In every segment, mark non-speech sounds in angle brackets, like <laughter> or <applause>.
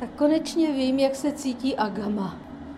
Tak konečně vím, jak se cítí Agama,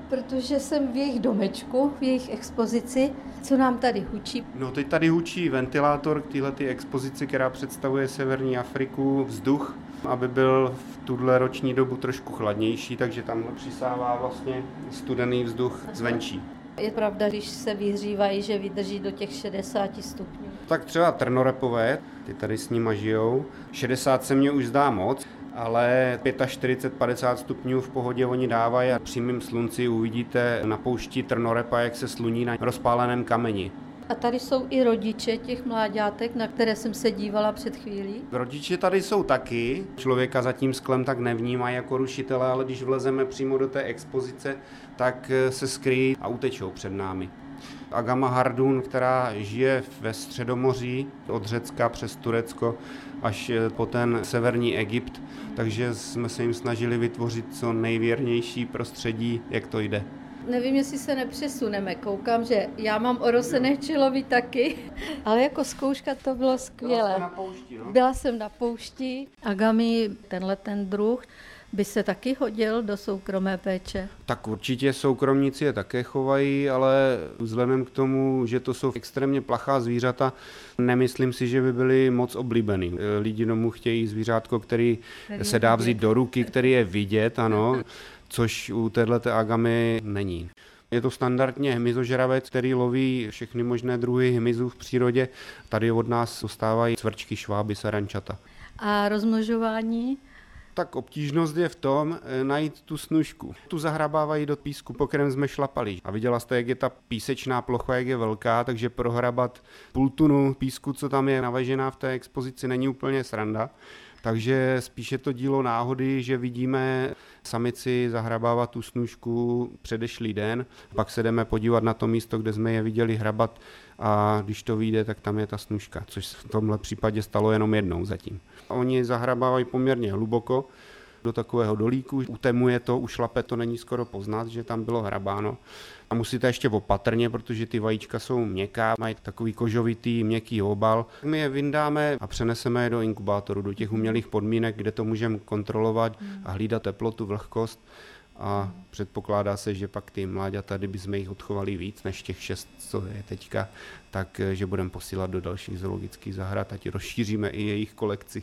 protože jsem v jejich domečku, v jejich expozici, co nám tady hučí. No teď tady hučí ventilátor k této expozici, která představuje Severní Afriku, vzduch, aby byl v tuhle roční dobu trošku chladnější, takže tam přisává vlastně studený vzduch zvenčí. Je pravda, když se vyhřívají, že vydrží do těch 60 stupňů. Tak třeba trnorepové, ty tady s nima žijou. 60 se mně už zdá moc, ale 45-50 stupňů v pohodě oni dávají a při mým slunci uvidíte na poušti trnorepa, jak se sluní na rozpáleném kameni. A tady jsou i rodiče těch mláďátek, na které jsem se dívala před chvílí. Rodiče tady jsou taky. Člověka za tím sklem tak nevnímají jako rušitele, ale když vlezeme přímo do té expozice, tak se skryjí a utečou před námi. Agama Hardun, která žije ve Středomoří od Řecka přes Turecko až po ten severní Egypt, takže jsme se jim snažili vytvořit co nejvěrnější prostředí, jak to jde. Nevím, jestli se nepřesuneme. Koukám, že já mám orosené čelovi taky, <laughs> ale jako zkouška to bylo skvělé. Byla, na poušti, no? Byla jsem na poušti. Agami, tenhle ten druh, by se taky hodil do soukromé péče? Tak určitě soukromníci je také chovají, ale vzhledem k tomu, že to jsou extrémně plachá zvířata, nemyslím si, že by byly moc oblíbený. Lidi domů chtějí zvířátko, který, se dá vzít do ruky, který je vidět, ano, <laughs> což u této agamy není. Je to standardně hmyzožravec, který loví všechny možné druhy hmyzů v přírodě. Tady od nás dostávají cvrčky, šváby, sarančata. A rozmnožování? Tak obtížnost je v tom eh, najít tu snužku. Tu zahrabávají do písku, po kterém jsme šlapali. A viděla jste, jak je ta písečná plocha, jak je velká, takže prohrabat půl tunu písku, co tam je navežená v té expozici, není úplně sranda. Takže spíše to dílo náhody, že vidíme samici zahrabávat tu snužku předešlý den, pak se jdeme podívat na to místo, kde jsme je viděli hrabat a když to vyjde, tak tam je ta snužka, což v tomhle případě stalo jenom jednou zatím. Oni zahrabávají poměrně hluboko, do takového dolíku, utemuje to, ušlape to, není skoro poznat, že tam bylo hrabáno. A musíte ještě opatrně, protože ty vajíčka jsou měkká, mají takový kožovitý, měkký obal. My je vyndáme a přeneseme je do inkubátoru, do těch umělých podmínek, kde to můžeme kontrolovat a hlídat teplotu, vlhkost a předpokládá se, že pak ty mláďata, kdyby jsme jich odchovali víc než těch šest, co je teďka, tak že budeme posílat do dalších zoologických zahrad a rozšíříme i jejich kolekci.